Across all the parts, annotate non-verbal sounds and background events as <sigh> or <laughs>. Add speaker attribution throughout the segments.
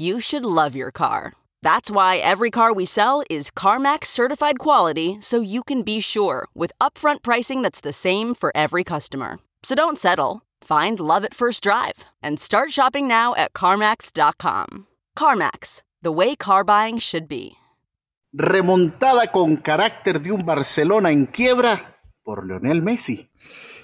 Speaker 1: You should love your car. That's why every car we sell is CarMax certified quality so you can be sure with upfront pricing that's the same for every customer. So don't settle. Find love at first drive and start shopping now at CarMax.com. CarMax, the way car buying should be.
Speaker 2: Remontada con carácter de un Barcelona en quiebra por Lionel Messi.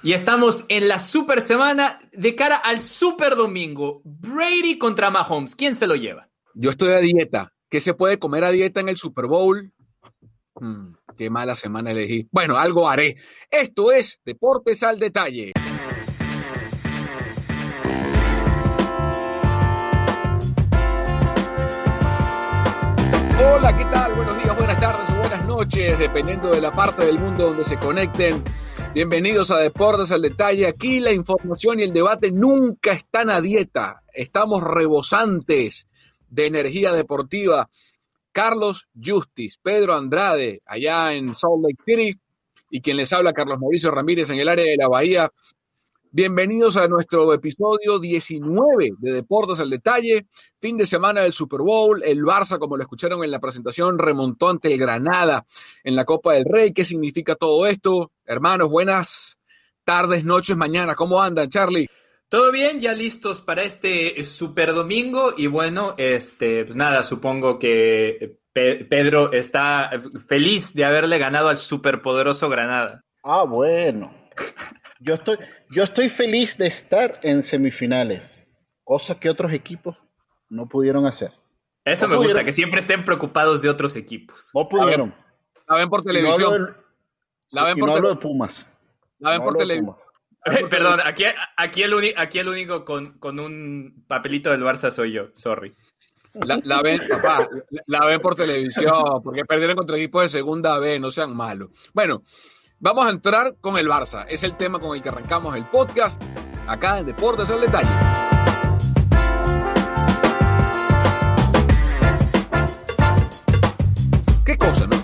Speaker 3: Y estamos en la super semana de cara al super domingo. Brady contra Mahomes. ¿Quién se lo lleva?
Speaker 4: Yo estoy a dieta. ¿Qué se puede comer a dieta en el Super Bowl? Hmm, qué mala semana elegí. Bueno, algo haré. Esto es Deportes al Detalle. Hola, ¿qué tal? Buenos días, buenas tardes o buenas noches, dependiendo de la parte del mundo donde se conecten. Bienvenidos a Deportes al Detalle. Aquí la información y el debate nunca están a dieta. Estamos rebosantes de energía deportiva. Carlos Justis, Pedro Andrade, allá en Salt Lake City, y quien les habla, Carlos Mauricio Ramírez, en el área de la Bahía. Bienvenidos a nuestro episodio 19 de Deportes al Detalle, fin de semana del Super Bowl, el Barça, como lo escucharon en la presentación, remontó ante el Granada en la Copa del Rey. ¿Qué significa todo esto? Hermanos, buenas tardes, noches, mañana. ¿Cómo andan, Charlie?
Speaker 3: Todo bien, ya listos para este super domingo y bueno, este, pues nada, supongo que Pedro está feliz de haberle ganado al superpoderoso Granada.
Speaker 2: Ah, bueno. Yo estoy, yo estoy feliz de estar en semifinales, cosa que otros equipos no pudieron hacer.
Speaker 3: Eso me gusta, que siempre estén preocupados de otros equipos.
Speaker 2: No pudieron.
Speaker 4: La ven por televisión.
Speaker 2: la ven por televisión. de Pumas.
Speaker 4: La ven por televisión. <laughs>
Speaker 3: Perdón, aquí, aquí, el, aquí el único con, con, un papelito del Barça soy yo, sorry.
Speaker 4: La, ven, papá, la ven por televisión, porque perdieron contra equipos de segunda B, no sean malos. Bueno, vamos a entrar con el Barça. Es el tema con el que arrancamos el podcast, acá en Deportes al Detalle. ¿Qué cosa, no?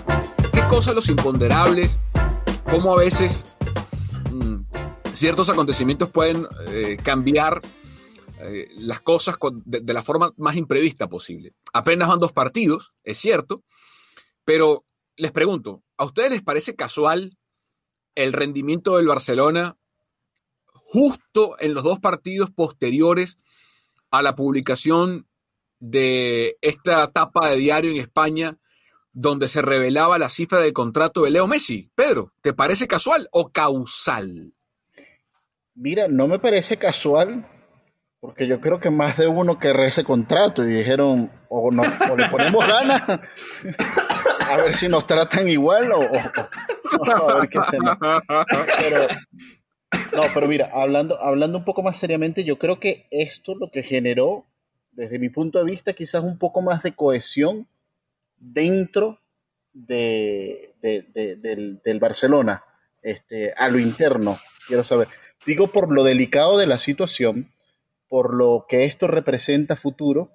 Speaker 4: ¿Qué cosa los imponderables? ¿Cómo a veces ciertos acontecimientos pueden eh, cambiar eh, las cosas de, la forma más imprevista posible. Apenas van dos partidos, es cierto, pero les pregunto, ¿a ustedes les parece casual el rendimiento del Barcelona justo en los dos partidos posteriores a la publicación de esta etapa de diario en España donde se revelaba la cifra del contrato de Leo Messi? Pedro, ¿te parece casual o causal?
Speaker 2: Mira, no me parece casual, porque yo creo que más de uno querrá ese contrato y dijeron, o, no, le ponemos <laughs> ganas, <laughs> a ver si nos tratan igual o, a ver qué se pero, No, pero mira, hablando, hablando un poco más seriamente, yo creo que esto lo que generó, desde mi punto de vista, quizás un poco más de cohesión dentro de, del, del, Barcelona, este, a lo interno, quiero saber. Digo por lo delicado de la situación, por lo que esto representa futuro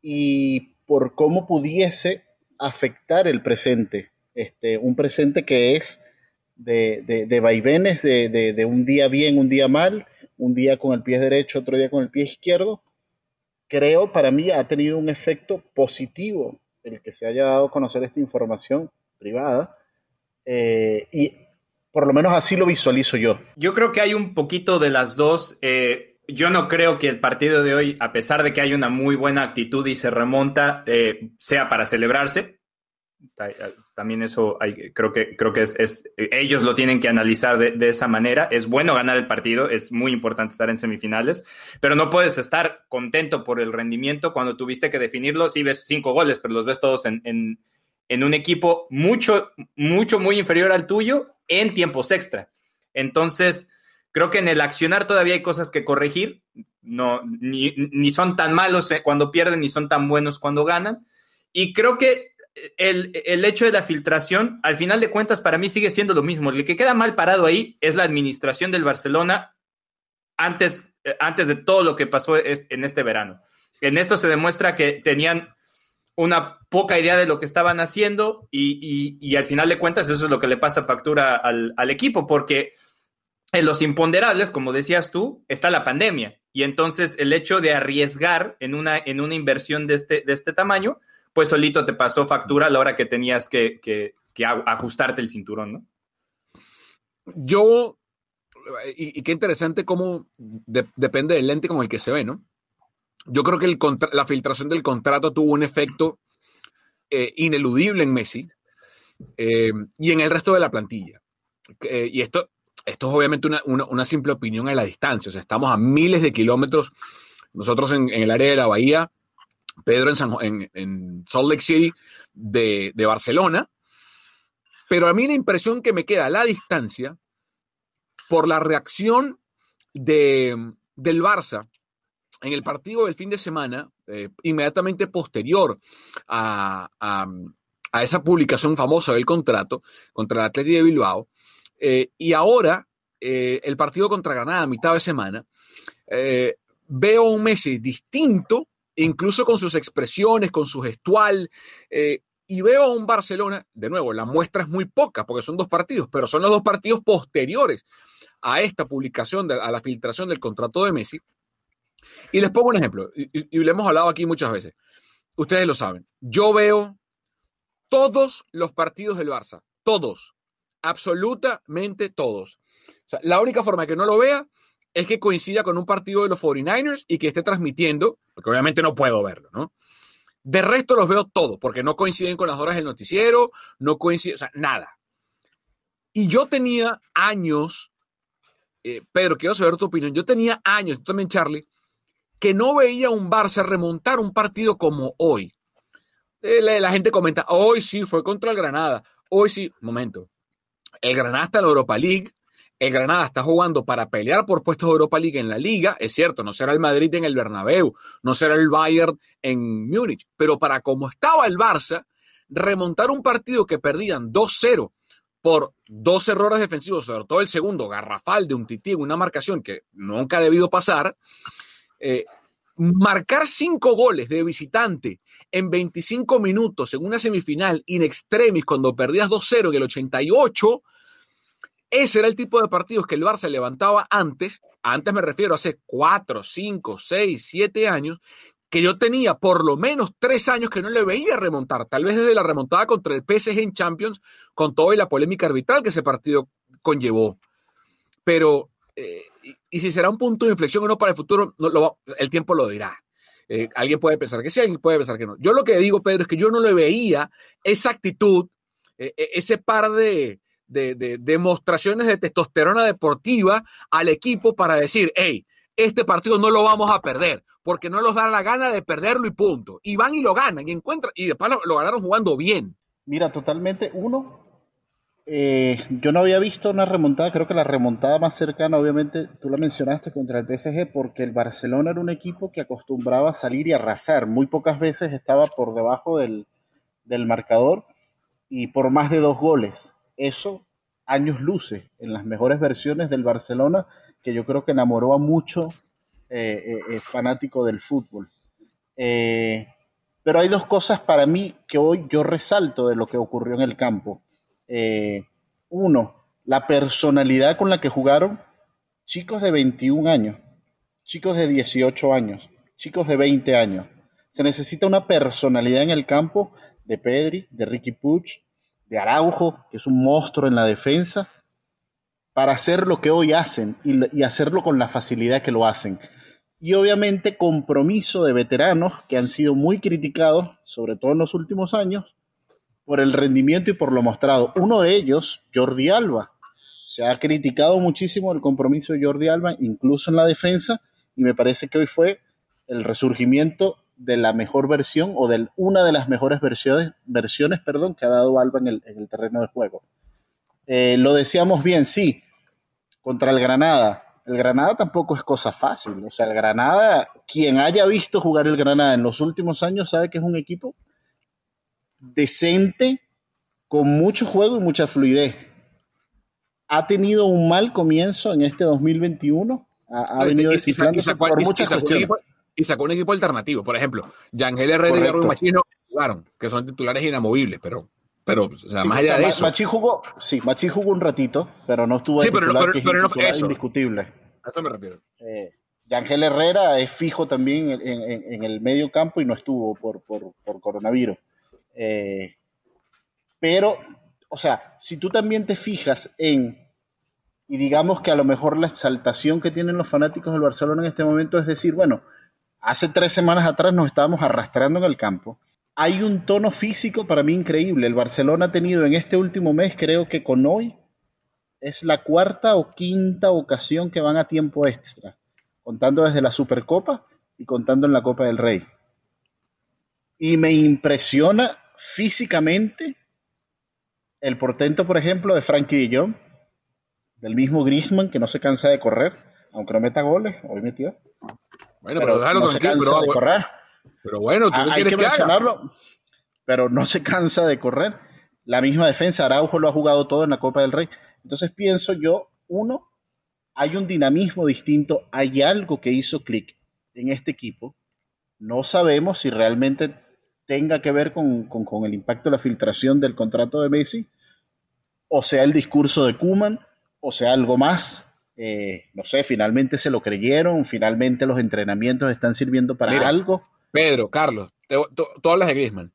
Speaker 2: y por cómo pudiese afectar el presente. Este, un presente que es de, de, vaivenes, de, de, un día bien, un día mal, un día con el pie derecho, otro día con el pie izquierdo, creo para mí ha tenido un efecto positivo el que se haya dado a conocer esta información privada. Eh, y por lo menos así lo visualizo yo.
Speaker 3: Yo creo que hay un poquito de las dos. Eh, yo no creo que el partido de hoy, a pesar de que hay una muy buena actitud y se remonta, eh, sea para celebrarse. También eso creo que, creo que es, ellos lo tienen que analizar de, esa manera. Es bueno ganar el partido, es muy importante estar en semifinales, pero no puedes estar contento por el rendimiento cuando tuviste que definirlo. Sí ves cinco goles, pero los ves todos en, en un equipo mucho, mucho, muy inferior al tuyo en tiempos extra. Entonces, creo que en el accionar todavía hay cosas que corregir. No, ni, son tan malos eh, cuando pierden, ni son tan buenos cuando ganan. Y creo que el, hecho de la filtración, al final de cuentas, para mí sigue siendo lo mismo. El que queda mal parado ahí es la administración del Barcelona antes, eh, antes de todo lo que pasó en este verano. En esto se demuestra que tenían una poca idea de lo que estaban haciendo y, al final de cuentas eso es lo que le pasa factura al, equipo, porque en los imponderables, como decías tú, está la pandemia. Y entonces el hecho de arriesgar en una, en una inversión de este, de este tamaño, pues solito te pasó factura a la hora que tenías que, ajustarte el cinturón, ¿no?
Speaker 4: Yo, y, qué interesante cómo depende del lente con el que se ve, ¿no? Yo creo que la filtración del contrato tuvo un efecto eh, ineludible en Messi eh, y en el resto de la plantilla. Eh, y esto, esto es obviamente una, simple opinión a la distancia. O sea, estamos a miles de kilómetros. Nosotros en, el área de la Bahía, Pedro en, en, Salt Lake City de, de, Barcelona. Pero a mí la impresión que me queda a la distancia, por la reacción de, del Barça en el partido del fin de semana, eh, inmediatamente posterior a, esa publicación famosa del contrato contra el Atlético de Bilbao, eh, y ahora eh, el partido contra Granada mitad de semana, veo un Messi distinto, incluso con sus expresiones, con su gestual, y veo a un Barcelona, de nuevo, la muestra es muy poca porque son dos partidos, pero son los dos partidos posteriores a esta publicación, a la filtración del contrato de Messi, y les pongo un ejemplo, y, y, le hemos hablado aquí muchas veces. Ustedes lo saben. Yo veo todos los partidos del Barça, todos, absolutamente todos. la única forma de que no lo vea es que coincida con un partido de los 49ers y que esté transmitiendo, porque obviamente no puedo verlo, ¿no? De resto los veo todos, porque no coinciden con las horas del noticiero, no coinciden, o sea, nada. Y yo tenía años, eh, Pedro, quiero saber tu opinión, yo tenía años, tú también Charlie, que no veía un Barça remontar un partido como hoy. Eh, la, gente comenta, hoy sí, fue contra el Granada. Hoy sí, momento. El Granada está en la Europa League. El Granada está jugando para pelear por puestos de Europa League en la liga. Es cierto, no será el Madrid en el Bernabéu, no será el Bayern en Múnich, pero para como estaba el Barça, remontar un partido que perdían 2-0 por dos errores defensivos, sobre todo el segundo, garrafal de un tití, una marcación que nunca ha debido pasar, eh, marcar cinco goles de visitante en 25 minutos en una semifinal in extremis cuando perdías 2-0 en el 88, ese era el tipo de partidos que el Barça levantaba antes, antes me refiero hace 4, 5, 6, 7 años, que yo tenía por lo menos tres años que no le veía remontar, tal vez desde la remontada contra el PSG en Champions, con toda la polémica arbitral que ese partido conllevó. Pero eh, y, si será un punto de inflexión o no para el futuro, el tiempo lo dirá. Eh, alguien puede pensar que sí, alguien puede pensar que no. Yo lo que digo, Pedro, es que yo no le veía esa actitud, eh, ese par de, demostraciones de testosterona deportiva al equipo para decir, hey, este partido no lo vamos a perder, porque no nos da la gana de perderlo y punto. Y van y lo ganan y encuentran, y después lo ganaron jugando bien.
Speaker 2: Mira, totalmente, uno, eh, yo no había visto una remontada, creo que la remontada más cercana, obviamente, tú la mencionaste contra el PSG, porque el Barcelona era un equipo que acostumbraba a salir y arrasar. Muy pocas veces estaba por debajo del, marcador y por más de dos goles. Eso, años luce en las mejores versiones del Barcelona, que yo creo que enamoró a mucho eh, eh, fanático del fútbol. pero hay dos cosas para mí que hoy yo resalto de lo que ocurrió en el campo. Eh, uno, la personalidad con la que jugaron chicos de 21 años, chicos de 18 años, chicos de 20 años. Se necesita una personalidad en el campo de Pedri, de Ricky Puch, de Araujo, que es un monstruo en la defensa, para hacer lo que hoy hacen y, hacerlo con la facilidad que lo hacen. Y obviamente compromiso de veteranos que han sido muy criticados, sobre todo en los últimos años, por el rendimiento y por lo mostrado. Uno de ellos, Jordi Alba. Se ha criticado muchísimo el compromiso de Jordi Alba, incluso en la defensa, y me parece que hoy fue el resurgimiento de la mejor versión o de una de las mejores versiones, versiones perdón, que ha dado Alba en el terreno de juego. Eh, lo decíamos bien, sí, contra el Granada. El Granada tampoco es cosa fácil. O sea, el Granada, quien haya visto jugar el Granada en los últimos años sabe que es un equipo decente, con mucho juego y mucha fluidez. Ha tenido un mal comienzo en este 2021. Ha, venido descifrándose por muchas cuestiones.
Speaker 4: y sacó un equipo alternativo. Por ejemplo, Yangel Herrera y Darwin Machino jugaron, que son titulares inamovibles, pero pero, o sea, más allá de eso.
Speaker 2: Machi jugó, sí, Machi jugó un ratito, pero no estuvo
Speaker 4: sí, pero, titular, pero, no fue
Speaker 2: eso. indiscutible.
Speaker 4: A eso me refiero.
Speaker 2: Eh, Yangel Herrera es fijo también en, en, en, el medio campo y no estuvo por, por, por coronavirus. Eh, pero, o sea, si tú también te fijas en, y digamos que a lo mejor la exaltación que tienen los fanáticos del Barcelona en este momento es decir, bueno, hace tres semanas atrás nos estábamos arrastrando en el campo hay un tono físico para mí increíble. El Barcelona ha tenido en este último mes, creo que con hoy, es la cuarta o quinta ocasión que van a tiempo extra, contando desde la Supercopa y contando en la Copa del Rey. Y me impresiona físicamente el portento, por ejemplo, de Frankie Jong, del mismo Griezmann, que no se cansa de correr, aunque no meta goles, hoy metió.
Speaker 4: Bueno, pero, no se cansa de correr. Pero bueno, tú
Speaker 2: ah, hay que, mencionarlo, pero no se cansa de correr. La misma defensa, Araujo lo ha jugado todo en la Copa del Rey. Entonces pienso yo, uno, hay un dinamismo distinto, hay algo que hizo clic en este equipo. No sabemos si realmente tenga que ver con, el impacto de la filtración del contrato de Messi, o sea el discurso de Kuman, o sea algo más. Eh, no sé, finalmente se lo creyeron, finalmente los entrenamientos están sirviendo para algo.
Speaker 4: Pedro, Carlos, tú hablas de Griezmann.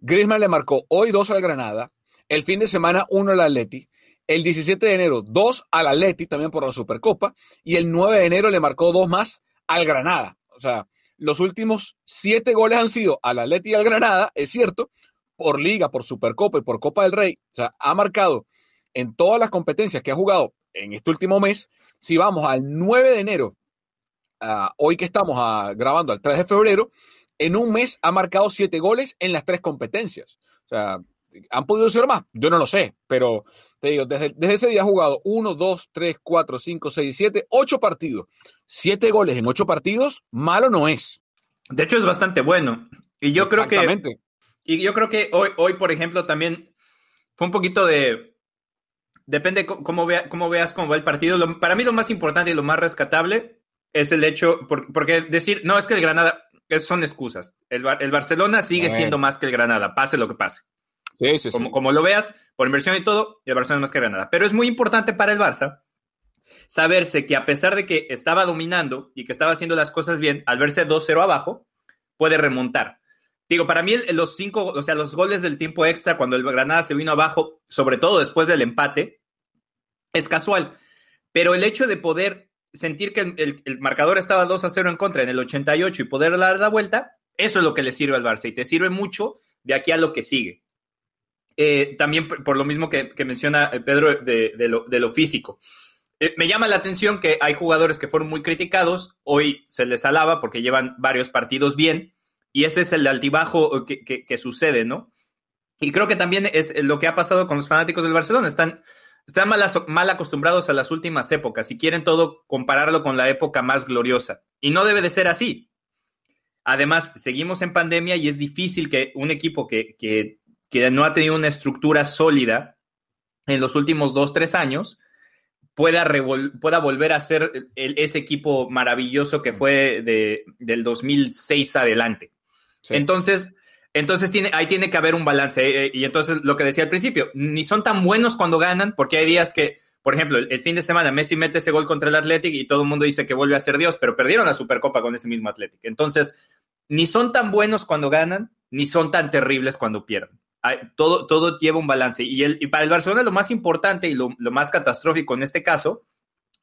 Speaker 4: Griezmann le marcó hoy dos al Granada, el fin de semana uno al Atleti, el 17 de enero dos al Atleti también por la Supercopa y el 9 de enero le marcó dos más al Granada. O sea, los últimos siete goles han sido al Atleti y al Granada, es cierto, por Liga, por Supercopa y por Copa del Rey. O sea, ha marcado en todas las competencias que ha jugado en este último mes. Si vamos al 9 de enero hoy que estamos grabando al 3 de febrero, en un mes ha marcado siete goles en las tres competencias. O sea, ¿han podido ser más? Yo no lo sé, pero te digo, desde, ese día ha jugado 1, 2, 3, 4, 5, 6, 7, 8 partidos. Siete goles en ocho partidos, malo no es.
Speaker 3: De hecho, es bastante bueno. Y yo creo que. Y yo creo que hoy, hoy, por ejemplo, también fue un poquito de. Depende cómo, vea, cómo veas cómo va el partido. para mí, lo más importante y lo más rescatable es el hecho, porque, decir, no, es que el Granada, son excusas. El, el Barcelona sigue siendo más que el Granada, pase lo que pase.
Speaker 4: Sí, sí,
Speaker 3: como, como lo veas, por inversión y todo, el Barcelona es más que el Granada. Pero es muy importante para el Barça saberse que a pesar de que estaba dominando y que estaba haciendo las cosas bien, al verse 2-0 abajo, puede remontar. Digo, para mí los cinco, o sea, los goles del tiempo extra cuando el Granada se vino abajo, sobre todo después del empate, es casual. Pero el hecho de poder sentir que el, marcador estaba 2 a 0 en contra en el 88 y poder dar la vuelta, eso es lo que le sirve al Barça y te sirve mucho de aquí a lo que sigue. Eh, también por, lo mismo que, menciona eh, Pedro de, lo, físico. Eh, me llama la atención que hay jugadores que fueron muy criticados, hoy se les alaba porque llevan varios partidos bien, y ese es el altibajo que, que sucede, ¿no? Y creo que también es lo que ha pasado con los fanáticos del Barcelona. Están están mal, acostumbrados a las últimas épocas y quieren todo compararlo con la época más gloriosa. Y no debe de ser así. Además, seguimos en pandemia y es difícil que un equipo que, que, no ha tenido una estructura sólida en los últimos dos, tres años pueda, pueda volver a ser ese equipo maravilloso que fue de, del 2006 adelante. Entonces, entonces tiene, ahí tiene que haber un balance. Eh, y entonces lo que decía al principio, ni son tan buenos cuando ganan, porque hay días que Por ejemplo, el, fin de semana Messi mete ese gol contra el Athletic y todo el mundo dice que vuelve a ser Dios, pero perdieron la Supercopa con ese mismo Athletic. Entonces, ni son tan buenos cuando ganan, ni son tan terribles cuando pierden. Todo, todo lleva un balance. Y, el, y para el Barcelona lo más importante y lo, lo más catastrófico en este caso,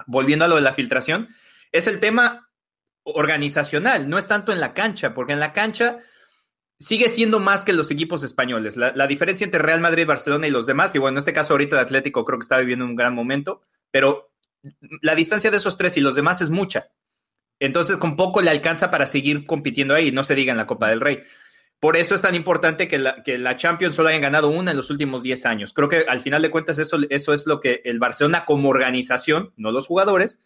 Speaker 3: volviendo a lo de la filtración, es el tema organizacional, no es tanto en la cancha, porque en la cancha sigue siendo más que los equipos españoles. La, diferencia entre Real Madrid, Barcelona y los demás, y bueno, en este caso ahorita el Atlético creo que está viviendo un gran momento, pero la distancia de esos tres y los demás es mucha. Entonces, con poco le alcanza para seguir compitiendo ahí, no se diga en la Copa del Rey. Por eso es tan importante que la, que la Champions solo hayan ganado una en los últimos 10 años. Creo que al final de cuentas eso, eso es lo que el Barcelona como organización, no los jugadores,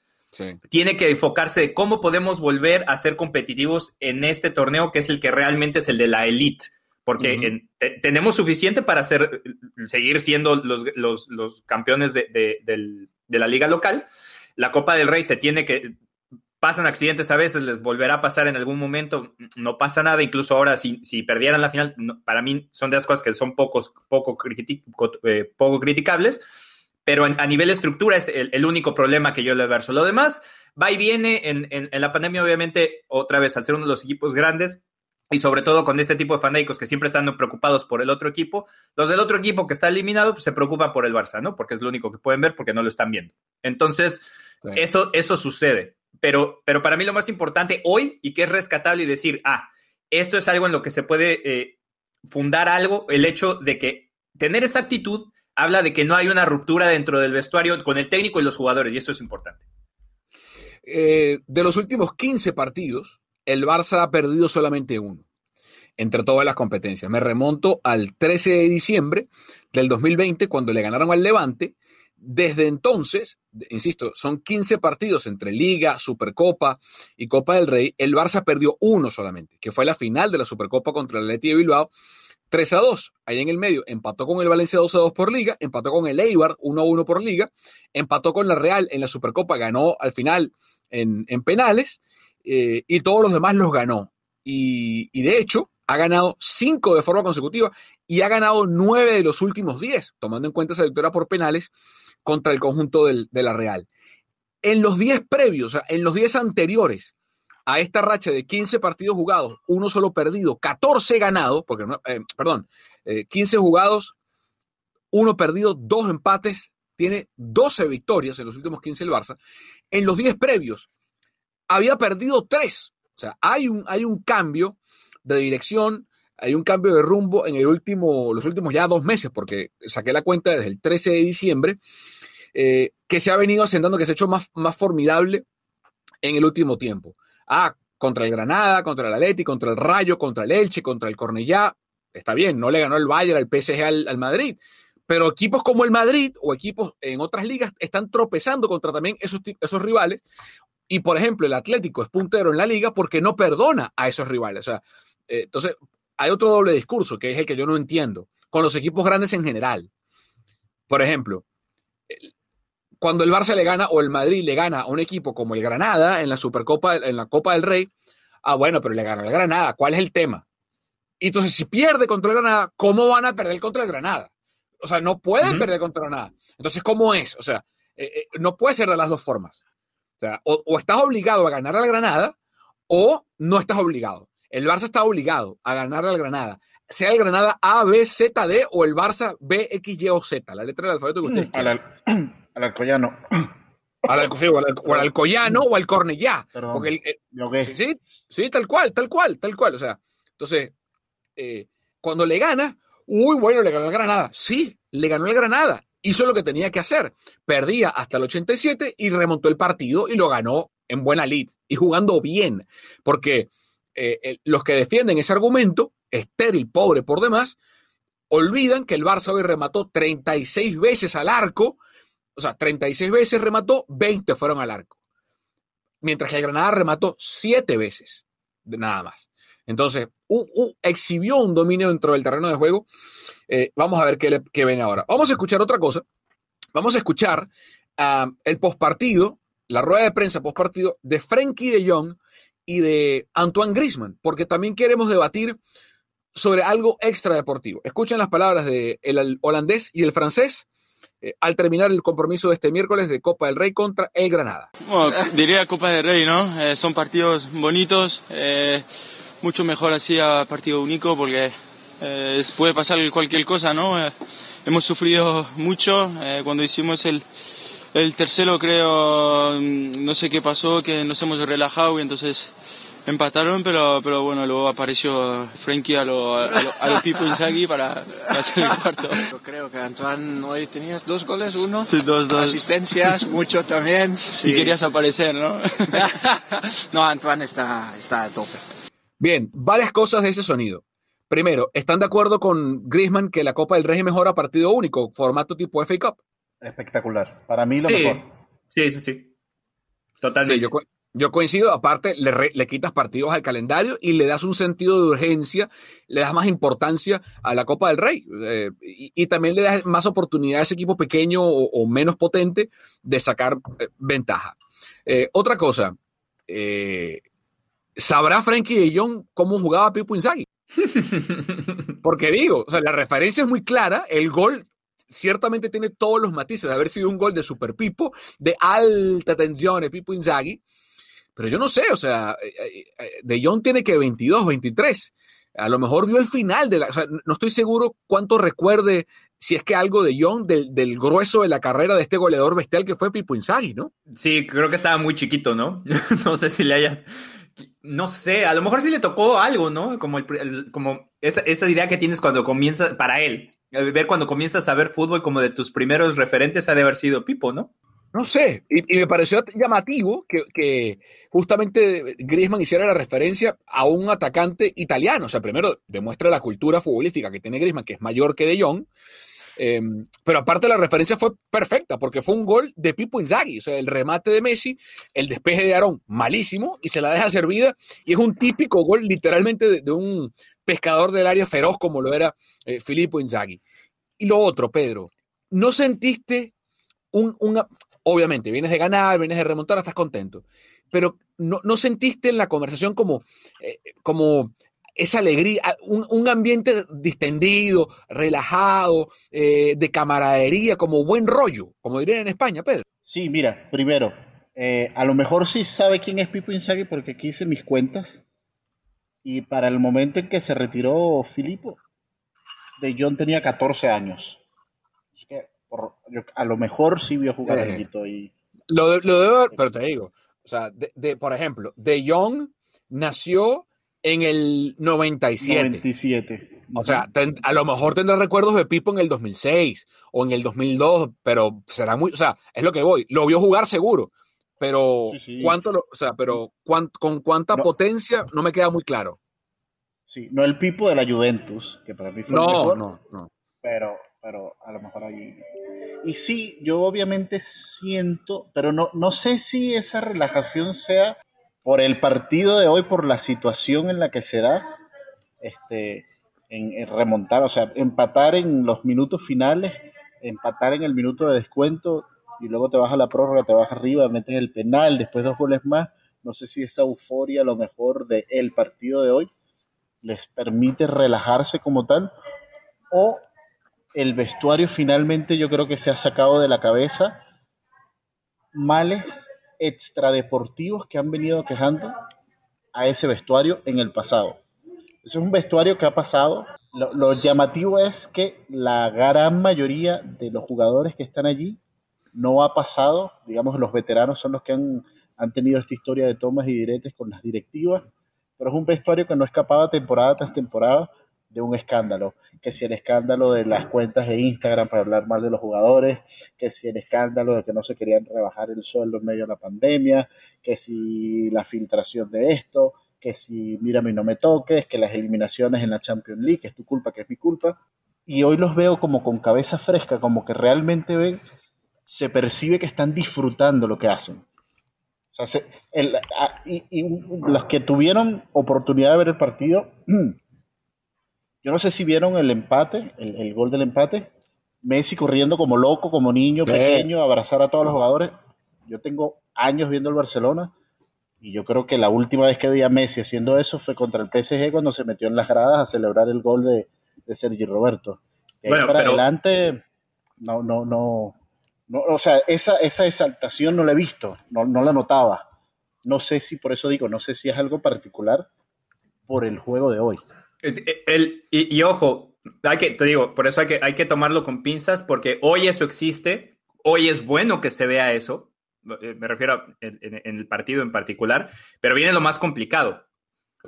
Speaker 3: tiene que enfocarse de cómo podemos volver a ser competitivos en este torneo que es el que realmente es el de la elite. Porque tenemos suficiente para ser, seguir siendo los, los, campeones de, la liga local. La Copa del Rey se tiene que, pasan accidentes a veces, les volverá a pasar en algún momento, no pasa nada, incluso ahora si, si perdieran la final, para mí son de las cosas que son pocos, poco, eh, poco criticables, pero a nivel estructura es el, único problema que yo le verso. Lo demás va y viene en, la pandemia, obviamente, otra vez, al ser uno de los equipos grandes, y sobre todo con este tipo de fanáticos que siempre están preocupados por el otro equipo, los del otro equipo que está eliminado pues, se preocupan por el Barça, ¿no? Porque es lo único que pueden ver porque no lo están viendo. Entonces, eso, eso sucede. Pero, pero para mí lo más importante hoy y que es rescatable y decir, ah, esto es algo en lo que se puede eh, fundar algo, el hecho de que tener esa actitud habla de que no hay una ruptura dentro del vestuario con el técnico y los jugadores, y eso es importante.
Speaker 4: Eh, de los últimos 15 partidos, el Barça ha perdido solamente uno entre todas las competencias. Me remonto al 13 de diciembre del 2020, cuando le ganaron al Levante. Desde entonces, insisto, son 15 partidos entre Liga, Supercopa y Copa del Rey. El Barça perdió uno solamente, que fue la final de la Supercopa contra el Atleti de Bilbao, 3 a 2, ahí en el medio, empató con el Valencia 2 a 2 por liga, empató con el Eibar 1 a 1 por liga, empató con la Real en la Supercopa, ganó al final en, penales eh, y todos los demás los ganó. Y, de hecho, ha ganado 5 de forma consecutiva y ha ganado 9 de los últimos 10, tomando en cuenta esa victoria por penales contra el conjunto de la Real. En los 10 previos, o sea, en los 10 anteriores, a esta racha de 15 partidos jugados, uno solo perdido, 14 ganados, porque eh, perdón, 15 eh, jugados, uno perdido, dos empates, tiene 12 victorias en los últimos 15 el Barça. En los 10 previos había perdido 3. O sea, hay un, hay un cambio de dirección, hay un cambio de rumbo en el último, los últimos ya dos meses, porque saqué la cuenta desde el 13 de diciembre, eh, que se ha venido asentando, que se ha hecho más, más formidable en el último tiempo. Ah, contra el Granada, contra el Atleti, contra el Rayo, contra el Elche, contra el Cornellá. Está bien, no le ganó el Bayern, al PSG, al, Madrid. Pero equipos como el Madrid o equipos en otras ligas están tropezando contra también esos, esos rivales. Y por ejemplo, el Atlético es puntero en la liga porque no perdona a esos rivales. O sea, eh, entonces hay otro doble discurso que es el que yo no entiendo con los equipos grandes en general. Por ejemplo, cuando el Barça le gana o el Madrid le gana a un equipo como el Granada en la Supercopa, en la Copa del Rey, ah, bueno, pero le gana el Granada, ¿cuál es el tema? Y entonces, si pierde contra el Granada, ¿cómo van a perder contra el Granada? O sea, no pueden perder contra el Granada. Entonces, ¿cómo es? O sea, eh, eh, no puede ser de las dos formas. O sea, o, estás obligado a ganar al Granada o no estás obligado. El Barça está obligado a ganar al Granada. Sea el Granada A, B, Z, D o el Barça B, X, Y o Z, la letra del alfabeto que ustedes
Speaker 2: Al Alcoyano. <coughs>
Speaker 4: Al, o al Alcoyano o al Cornellá. Porque el, sí, sí, tal cual, tal cual, tal cual. O sea, entonces, eh, cuando le gana, uy, bueno, le ganó el Granada. Sí, le ganó el Granada. Hizo lo que tenía que hacer. Perdía hasta el 87 y remontó el partido y lo ganó en buena lid y jugando bien. Porque eh, los que defienden ese argumento, estéril, pobre por demás, olvidan que el Barça hoy remató 36 veces al arco, o sea, 36 veces remató, 20 fueron al arco. Mientras que el Granada remató 7 veces, nada más. Entonces, exhibió un dominio dentro del terreno de juego. Eh, vamos a ver qué, qué, ven ahora. Vamos a escuchar otra cosa. Vamos a escuchar uh, el postpartido, la rueda de prensa postpartido de Frenkie de Jong y de Antoine Grisman, porque también queremos debatir sobre algo extra deportivo. Escuchen las palabras del holandés y el francés eh, al terminar el compromiso de este miércoles de Copa del Rey contra el Granada.
Speaker 5: Bueno, diría Copa del Rey, ¿no? Eh, son partidos bonitos, eh, mucho mejor así a partido único porque puede pasar cualquier cosa, ¿no? hemos sufrido mucho cuando hicimos el, el tercero, creo, mm, no sé qué pasó, que nos hemos relajado y entonces empataron, pero, pero bueno, luego apareció Frankie a lo, a lo, <laughs> Pipo Inzaghi para, hacer el cuarto.
Speaker 6: Yo creo que Antoine hoy tenías dos goles, uno.
Speaker 5: Sí, dos, dos.
Speaker 6: Asistencias, <laughs> mucho también.
Speaker 5: Y querías aparecer, ¿no? <laughs>
Speaker 6: no, Antoine está, está a tope.
Speaker 4: Bien, varias cosas de ese sonido. Primero, ¿están de acuerdo con Griezmann que la Copa del Rey es mejor a partido único, formato tipo FA Cup?
Speaker 2: Espectacular. Para mí lo mejor.
Speaker 3: Sí, sí, sí. Totalmente.
Speaker 4: yo, yo coincido, aparte le, quitas partidos al calendario y le das un sentido de urgencia, le das más importancia a la Copa del Rey eh, y, también le das más oportunidad a ese equipo pequeño o, menos potente de sacar eh, ventaja. Eh, otra cosa, ¿sabrá Frankie de Jong cómo jugaba Pipo Inzaghi? <laughs> Porque digo, o sea, la referencia es muy clara, el gol ciertamente tiene todos los matices de haber sido un gol de Super Pipo, de alta tensión de Pipo Inzaghi, pero yo no sé, o sea, eh, eh, eh, De Jong tiene que 22, 23. A lo mejor vio el final de la. O sea, no estoy seguro cuánto recuerde si es que algo de Jong del, del, grueso de la carrera de este goleador bestial que fue Pipo Inzaghi, ¿no?
Speaker 3: Sí, creo que estaba muy chiquito, ¿no? <laughs> no sé si le haya. No sé, a lo mejor sí le tocó algo, ¿no? Como, el, como esa, esa, idea que tienes cuando comienza, para él, ver cuando comienzas a ver fútbol como de tus primeros referentes ha de haber sido Pipo, ¿no?
Speaker 4: No sé, y, me pareció llamativo que, justamente Griezmann hiciera la referencia a un atacante italiano. O sea, primero demuestra la cultura futbolística que tiene Griezmann, que es mayor que De Jong. Em, pero aparte la referencia fue perfecta porque fue un gol de Pipo Inzaghi, o sea, el remate de Messi, el despeje de Aarón malísimo y se la deja servida y es un típico gol literalmente de, un pescador del área feroz como lo era eh, Filippo Inzaghi. Y lo otro, Pedro, ¿no sentiste un, obviamente, vienes de ganar, vienes de remontar, estás contento. Pero no, sentiste en la conversación como, eh, como esa alegría, un, ambiente distendido, relajado, eh, de camaradería, como buen rollo, como dirían en España, Pedro.
Speaker 2: Sí, mira, primero, eh, a lo mejor sí sabe quién es Pipo Inzaghi porque aquí hice mis cuentas. Y para el momento en que se retiró Filipo, de John tenía 14 años a lo mejor sí vio jugar a y...
Speaker 4: Lo, lo debo, pero te digo, o sea, de, por ejemplo, De Jong nació en el 97.
Speaker 2: 97.
Speaker 4: O sea, a lo mejor tendrá recuerdos de Pipo en el 2006 o en el 2002, pero será muy, o sea, es lo que voy. Lo vio jugar seguro, pero cuánto, o sea, pero con cuánta potencia no me queda muy claro.
Speaker 2: Sí, no el Pipo de la Juventus, que para mí fue
Speaker 4: no,
Speaker 2: el mejor,
Speaker 4: no, no.
Speaker 2: Pero, pero a lo mejor ahí y sí, yo obviamente siento, pero no, no sé si esa relajación sea por el partido de hoy, por la situación en la que se da, este, en, remontar, o sea, empatar en los minutos finales, empatar en el minuto de descuento y luego te vas a la prórroga, te vas arriba, metes el penal, después dos goles más. No sé si esa euforia, a lo mejor, del el partido de hoy les permite relajarse como tal o el vestuario finalmente yo creo que se ha sacado de la cabeza males extradeportivos que han venido quejando a ese vestuario en el pasado. Ese es un vestuario que ha pasado. Lo, llamativo es que la gran mayoría de los jugadores que están allí no ha pasado, digamos, los veteranos son los que han, han tenido esta historia de tomas y diretes con las directivas, pero es un vestuario que no escapaba temporada tras temporada de un escándalo, que si el escándalo de las cuentas de Instagram para hablar mal de los jugadores, que si el escándalo de que no se querían rebajar el sueldo en medio de la pandemia, que si la filtración de esto, que si mírame y no me toques, que las eliminaciones en la Champions League, que es tu culpa, que es mi culpa. Y hoy los veo como con cabeza fresca, como que realmente ven, se percibe que están disfrutando lo que hacen. O sea, y, y los que tuvieron oportunidad de ver el partido, <clears throat> Yo no sé si vieron el empate, el, gol del empate. Messi corriendo como loco, como niño pequeño, abrazar a todos los jugadores. Yo tengo años viendo el Barcelona y yo creo que la última vez que vi a Messi haciendo eso fue contra el PSG cuando se metió en las gradas a celebrar el gol de, de Sergi Roberto. Y para adelante. No, no, no. no o sea, esa, esa exaltación no la he visto, no, no la notaba. No sé si, por eso digo, no sé si es algo particular por el juego de hoy.
Speaker 3: El, y, ojo, hay que, te digo, por eso hay que, hay que tomarlo con pinzas, porque hoy eso existe, hoy es bueno que se vea eso, eh, me refiero en, el partido en particular, pero viene lo más complicado,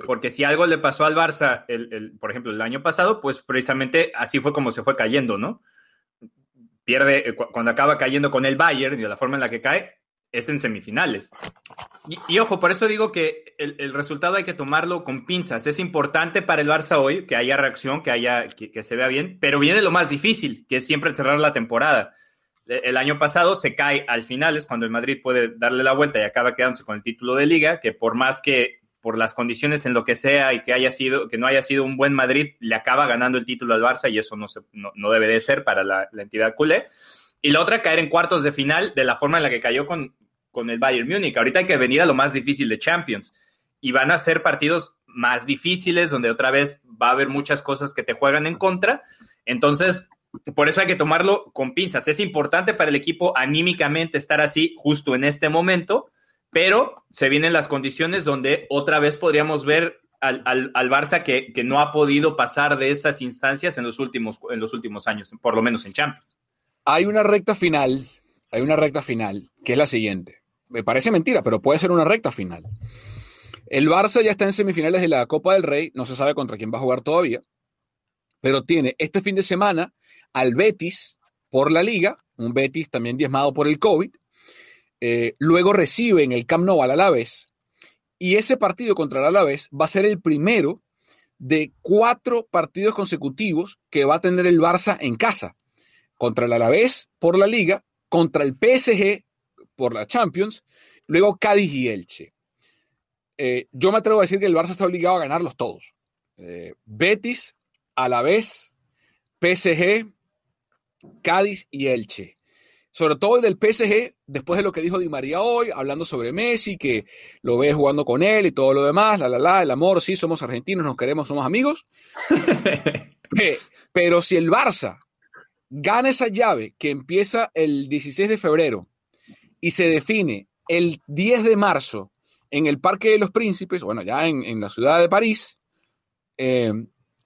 Speaker 3: porque si algo le pasó al Barça, el, por ejemplo, el año pasado, pues precisamente así fue como se fue cayendo, ¿no? Pierde, eh, cuando acaba cayendo con el Bayern y de la forma en la que cae, es en semifinales. Y, ojo, por eso digo que el, resultado hay que tomarlo con pinzas. Es importante para el Barça hoy que haya reacción, que, haya, que, se vea bien, pero viene lo más difícil, que es siempre cerrar la temporada. El año pasado se cae al final, es cuando el Madrid puede darle la vuelta y acaba quedándose con el título de liga, que por más que por las condiciones en lo que sea y que haya sido, que no haya sido un buen Madrid, le acaba ganando el título al Barça y eso no, se, no, debe de ser para la, la entidad culé. Y la otra, caer en cuartos de final de la forma en la que cayó con, con el Bayern Múnich. Ahorita hay que venir a lo más difícil de Champions. Y van a ser partidos más difíciles, donde otra vez va a haber muchas cosas que te juegan en contra. Entonces, por eso hay que tomarlo con pinzas. Es importante para el equipo anímicamente estar así justo en este momento, pero se vienen las condiciones donde otra vez podríamos ver al, al, Barça que, que, no ha podido pasar de esas instancias en los, últimos, en los últimos años, por lo menos en Champions.
Speaker 4: Hay una recta final, hay una recta final, que es la siguiente. Me parece mentira, pero puede ser una recta final. El Barça ya está en semifinales de la Copa del Rey, no se sabe contra quién va a jugar todavía, pero tiene este fin de semana al Betis por la liga, un Betis también diezmado por el COVID. Eh, luego recibe en el Camp Nou al Alavés y ese partido contra el Alavés va a ser el primero de cuatro partidos consecutivos que va a tener el Barça en casa contra el Alavés por la Liga, contra el PSG por la Champions, luego Cádiz y Elche. Eh, yo me atrevo a decir que el Barça está obligado a ganarlos todos. Eh, Betis, Alavés, PSG, Cádiz y Elche. Sobre todo el del PSG, después de lo que dijo Di María hoy, hablando sobre Messi, que lo ve jugando con él y todo lo demás, la la la, el amor, sí, somos argentinos, nos queremos, somos amigos. <laughs> Pero si el Barça gana esa llave que empieza el 16 de febrero y se define el 10 de marzo en el Parque de los Príncipes, bueno, ya en, la ciudad de París, eh,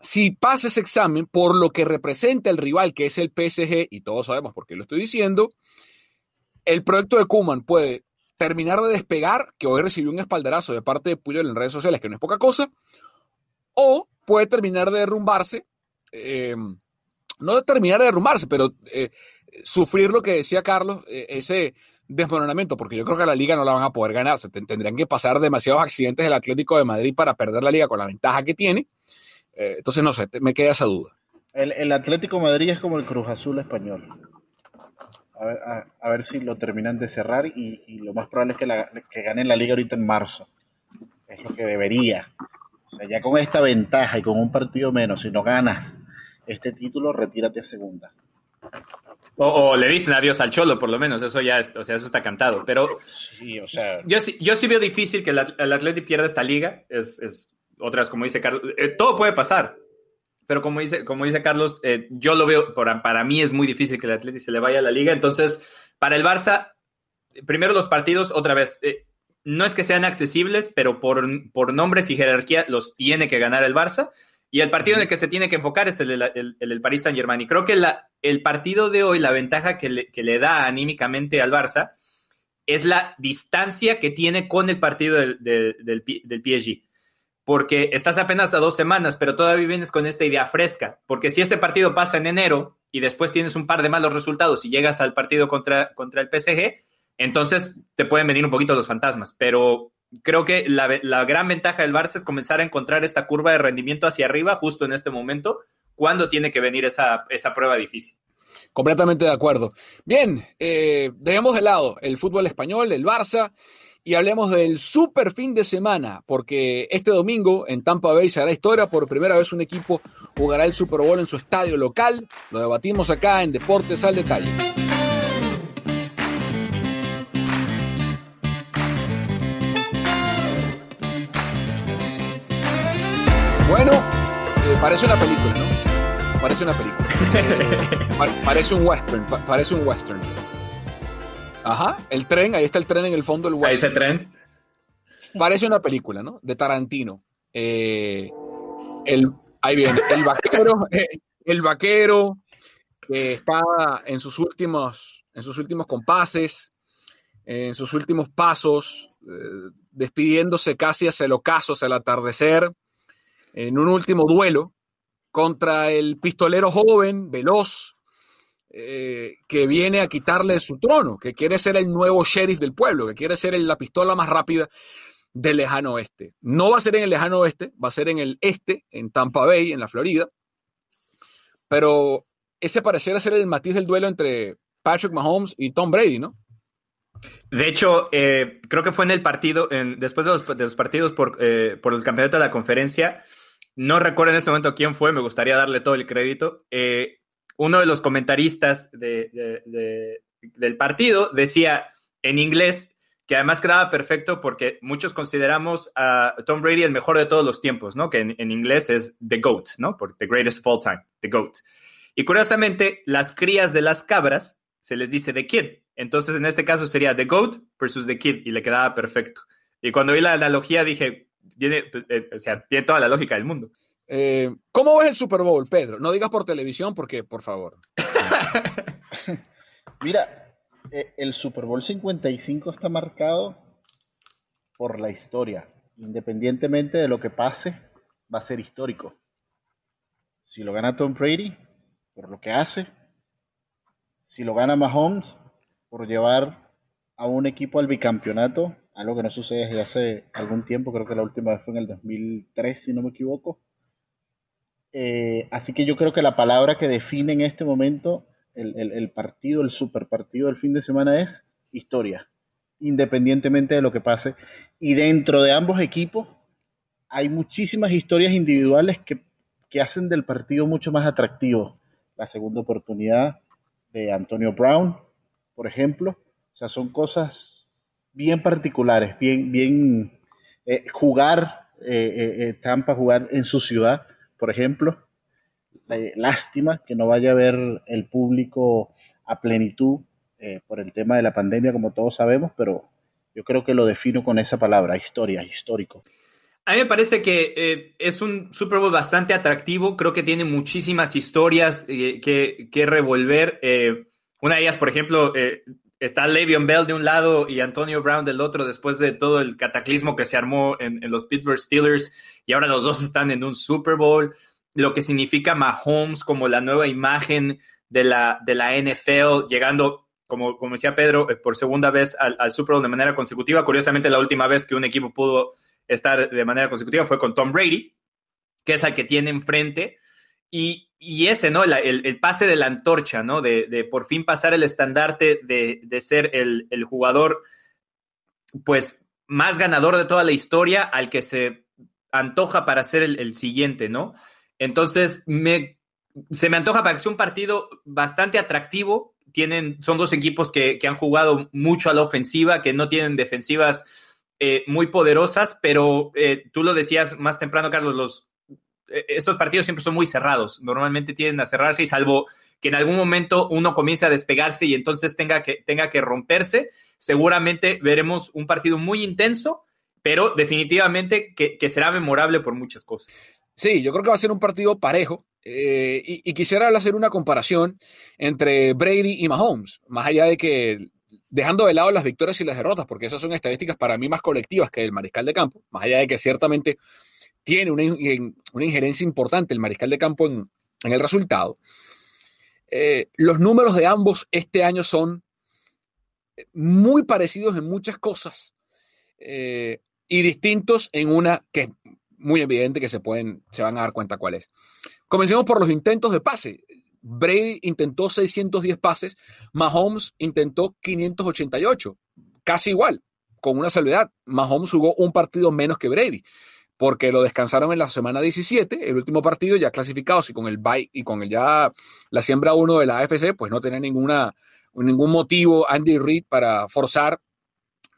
Speaker 4: si pasa ese examen por lo que representa el rival, que es el PSG, y todos sabemos por qué lo estoy diciendo, el proyecto de Kuman puede terminar de despegar, que hoy recibió un espaldarazo de parte de Puyol en redes sociales, que no es poca cosa, o puede terminar de derrumbarse eh, no de terminar de derrumbarse, pero eh, sufrir lo que decía Carlos, eh, ese desmoronamiento, porque yo creo que la liga no la van a poder ganar. Se tendrían que pasar demasiados accidentes del Atlético de Madrid para perder la liga con la ventaja que tiene. Eh, entonces, no sé, me queda esa duda.
Speaker 2: El, Atlético de Madrid es como el Cruz Azul español. A ver, si lo terminan de cerrar y, lo más probable es que, la, que ganen la liga ahorita en marzo. Es lo que debería. O sea, ya con esta ventaja y con un partido menos, si no ganas este título, retírate a segunda.
Speaker 3: O, le dicen adiós al Cholo, por lo menos, eso ya, o sea, eso está cantado. Pero
Speaker 2: sí, o sea,
Speaker 3: yo, yo sí veo difícil que el, Atlético pierda esta liga. Es, es, otras, como dice Carlos, eh, todo puede pasar. Pero como dice, como dice Carlos, eh, yo lo veo, para, para mí es muy difícil que el Atlético se le vaya a la liga. Entonces, para el Barça, primero los partidos, otra vez, eh, no es que sean accesibles, pero por, por nombres y jerarquía los tiene que ganar el Barça. Y el partido en el que se tiene que enfocar es el del Paris Saint Germain. Y creo que el partido de hoy, la ventaja que le, da anímicamente al Barça, es la distancia que tiene con el partido del, del, PSG. Porque estás apenas a dos semanas, pero todavía vienes con esta idea fresca. Porque si este partido pasa en enero y después tienes un par de malos resultados y llegas al partido contra, contra el PSG, entonces te pueden venir un poquito los fantasmas. Pero creo que la, gran ventaja del Barça es comenzar a encontrar esta curva de rendimiento hacia arriba justo en este momento, cuando tiene que venir esa, prueba difícil.
Speaker 4: Completamente de acuerdo. Bien, eh, dejemos de lado el fútbol español, el Barça, y hablemos del super fin de semana, porque este domingo en Tampa Bay se hará historia. Por primera vez un equipo jugará el Super Bowl en su estadio local. Lo debatimos acá en Deportes al Detalle. Bueno, eh, parece una película, ¿no? parece una película. parece un western, parece un western. Ajá, el tren, ahí está el tren en el fondo del western.
Speaker 3: Ahí está el tren.
Speaker 4: Parece una película, ¿no? De Tarantino. Eh, el, ahí viene, el vaquero, <laughs> el vaquero que está en sus últimos, en sus últimos compases, en sus últimos pasos, eh, despidiéndose casi hacia el ocaso, hacia el atardecer, en un último duelo contra el pistolero joven, veloz, eh, que viene a quitarle su trono, que quiere ser el nuevo sheriff del pueblo, que quiere ser la pistola más rápida del lejano oeste. No va a ser en el lejano oeste, va a ser en el este, en Tampa Bay, en la Florida. Pero ese pareciera ser el matiz del duelo entre Patrick Mahomes y Tom Brady, ¿no?
Speaker 3: De hecho, eh, creo que fue en el partido, después de los, partidos eh, por, el campeonato de la conferencia, no recuerdo en ese momento quién fue, me gustaría darle todo el crédito. Eh, uno de los comentaristas del partido decía en inglés que además quedaba perfecto porque muchos consideramos a Tom Brady el mejor de todos los tiempos, ¿no? Que en, inglés es The GOAT, ¿no? Por The Greatest of All Time, The GOAT. Y curiosamente, las crías de las cabras se les dice The Kid. Entonces, en este caso sería The GOAT versus The Kid y le quedaba perfecto. Y cuando vi la analogía dije, tiene, eh, o sea, tiene toda la lógica del mundo.
Speaker 4: Eh, ¿Cómo ves el Super Bowl, Pedro? No digas por televisión porque, por favor. <laughs>
Speaker 2: Mira, eh, el Super Bowl 55 está marcado por la historia. Independientemente de lo que pase, va a ser histórico. Si lo gana Tom Brady, por lo que hace. Si lo gana Mahomes, por llevar a un equipo al bicampeonato, algo que no sucede desde hace algún tiempo, creo que la última vez fue en el 2003, si no me equivoco. Eh, así que yo creo que la palabra que define en este momento el, partido, el super partido del fin de semana es historia, independientemente de lo que pase. Y dentro de ambos equipos hay muchísimas historias individuales que, que hacen del partido mucho más atractivo. La segunda oportunidad de Antonio Brown, por ejemplo. O sea, son cosas bien particulares, bien, bien eh, jugar eh, Tampa, jugar en su ciudad por ejemplo. lástima que no vaya a ver el público a plenitud eh, por el tema de la pandemia, como todos sabemos, pero yo creo que lo defino con esa palabra, historia, histórico.
Speaker 3: A mí me parece que eh, es un Super Bowl bastante atractivo, creo que tiene muchísimas historias eh, que, que, revolver. una de ellas, por ejemplo, está Le'Veon Bell de un lado y Antonio Brown del otro después de todo el cataclismo que se armó en, los Pittsburgh Steelers y ahora los dos están en un Super Bowl, lo que significa Mahomes como la nueva imagen de la, de la NFL, llegando, como, como decía Pedro, eh, por segunda vez al, al Super Bowl de manera consecutiva. Curiosamente, la última vez que un equipo pudo estar de manera consecutiva fue con Tom Brady, que es al que tiene enfrente. Y, y ese, ¿no? el, pase de la antorcha, ¿no? De, por fin pasar el estandarte de, ser el, jugador, pues, más ganador de toda la historia al que se antoja para ser el, siguiente, ¿no? Entonces, me, se me antoja para que sea un partido bastante atractivo. Tienen, son dos equipos que, han jugado mucho a la ofensiva, que no tienen defensivas eh, muy poderosas, pero eh, tú lo decías más temprano, Carlos, los estos partidos siempre son muy cerrados. Normalmente tienden a cerrarse y salvo que en algún momento uno comience a despegarse y entonces tenga que, tenga que romperse, seguramente veremos un partido muy intenso, pero definitivamente que, será memorable por muchas cosas.
Speaker 4: Sí, yo creo que va a ser un partido parejo. Eh, y, quisiera hacer una comparación entre Brady y Mahomes, más allá de que dejando de lado las victorias y las derrotas, porque esas son estadísticas para mí más colectivas que el mariscal de campo, más allá de que ciertamente tiene una, injerencia importante el mariscal de campo en, el resultado. Eh, los números de ambos este año son muy parecidos en muchas cosas eh, y distintos en una que es muy evidente que se, pueden, se van a dar cuenta cuál es. Comencemos por los intentos de pase. Brady intentó 610 pases, Mahomes intentó 588, casi igual, con una salvedad. Mahomes jugó un partido menos que Brady porque lo descansaron en la semana 17, el último partido ya clasificados y con el bye y con el ya la siembra 1 de la AFC, pues no tenía ninguna, ningún motivo Andy Reid para forzar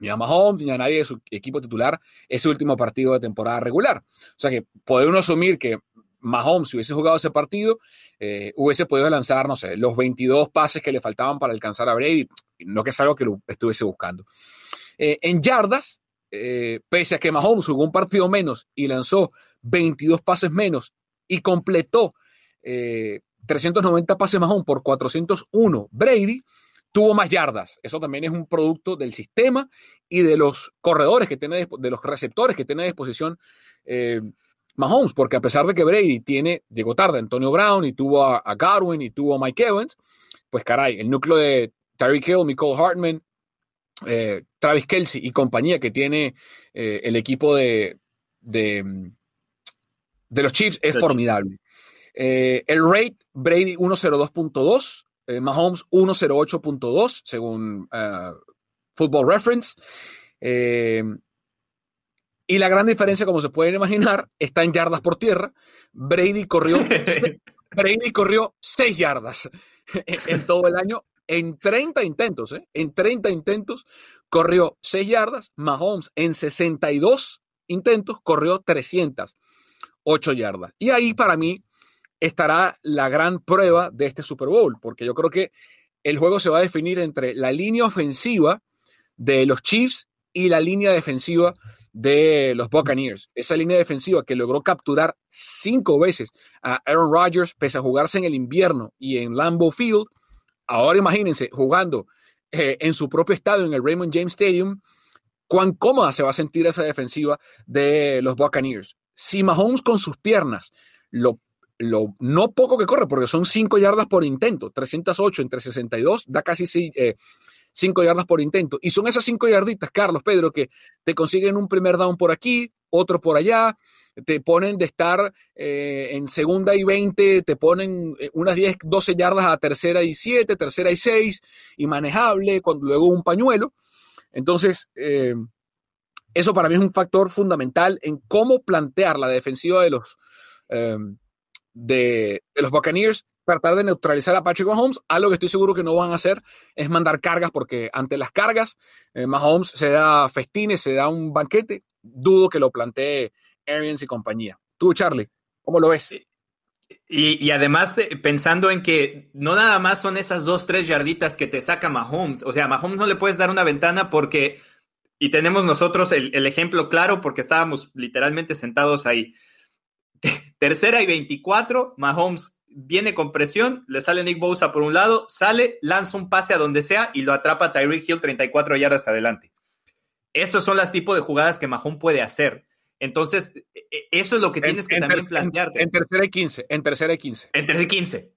Speaker 4: ni a Mahomes ni a nadie de su equipo titular ese último partido de temporada regular. O sea que uno asumir que Mahomes, si hubiese jugado ese partido, eh, hubiese podido lanzar, no sé, los 22 pases que le faltaban para alcanzar a Brady, no que es algo que lo estuviese buscando. Eh, en yardas, eh, pese a que Mahomes jugó un partido menos y lanzó 22 pases menos y completó 390 pases Mahomes por 401 Brady, tuvo más yardas. Eso también es un producto del sistema y de los corredores que tiene, de los receptores que tiene a disposición eh, Mahomes, porque a pesar de que Brady tiene, llegó tarde Antonio Brown y tuvo a, a Godwin y tuvo a Mike Evans, pues caray, el núcleo de Tyreek Hill, Nicole Hartman, eh, Travis Kelsey y compañía que tiene eh, el equipo de, de, de los Chiefs es formidable. el rate, Brady 102.2, eh, Mahomes 108.2 según uh, Football Reference. Eh, y la gran diferencia, como se pueden imaginar, está en yardas por tierra. Brady corrió, <laughs> Brady corrió 6 yardas <laughs> en todo el año en 30 intentos. ¿eh? En 30 intentos corrió 6 yardas. Mahomes en 62 intentos corrió 308 yardas. Y ahí para mí estará la gran prueba de este Super Bowl, porque yo creo que el juego se va a definir entre la línea ofensiva de los Chiefs y la línea defensiva de los Buccaneers. Esa línea defensiva que logró capturar cinco veces a Aaron Rodgers, pese a jugarse en el invierno y en Lambeau Field. Ahora imagínense jugando eh, en su propio estadio, en el Raymond James Stadium, cuán cómoda se va a sentir esa defensiva de los Buccaneers. Si Mahomes con sus piernas lo lo no poco que corre, porque son 5 yardas por intento, 308 entre 62, da casi 5 eh, yardas por intento. Y son esas 5 yarditas, Carlos, Pedro, que te consiguen un primer down por aquí, otro por allá, te ponen de estar eh, en segunda y 20, te ponen eh, unas 10, 12 yardas a tercera y 7, tercera y 6, y manejable, cuando luego un pañuelo. Entonces, eso para mí es un factor fundamental en cómo plantear la defensiva de los, de, los Buccaneers tratar de neutralizar a Patrick Mahomes. Algo que estoy seguro que no van a hacer es mandar cargas, porque ante las cargas, eh, Mahomes se da festines, se da un banquete. Dudo que lo plantee Arians y compañía. Tú, Charlie, ¿cómo lo ves?
Speaker 3: Y, además, pensando en que no nada más son esas dos, tres yarditas que te saca Mahomes. O sea, a Mahomes no le puedes dar una ventana porque. Y tenemos nosotros el ejemplo claro porque estábamos literalmente sentados ahí Tercera y 24, Mahomes viene con presión, le sale Nick Bosa por un lado, sale, lanza un pase a donde sea y lo atrapa Tyreek Hill 34 yardas adelante. Esos son las tipos de jugadas que Mahomes puede hacer. Entonces, e, e, eso es lo que tienes que también plantearte.
Speaker 4: En, tercera y 15, en tercera y 15.
Speaker 3: En tercera y 15.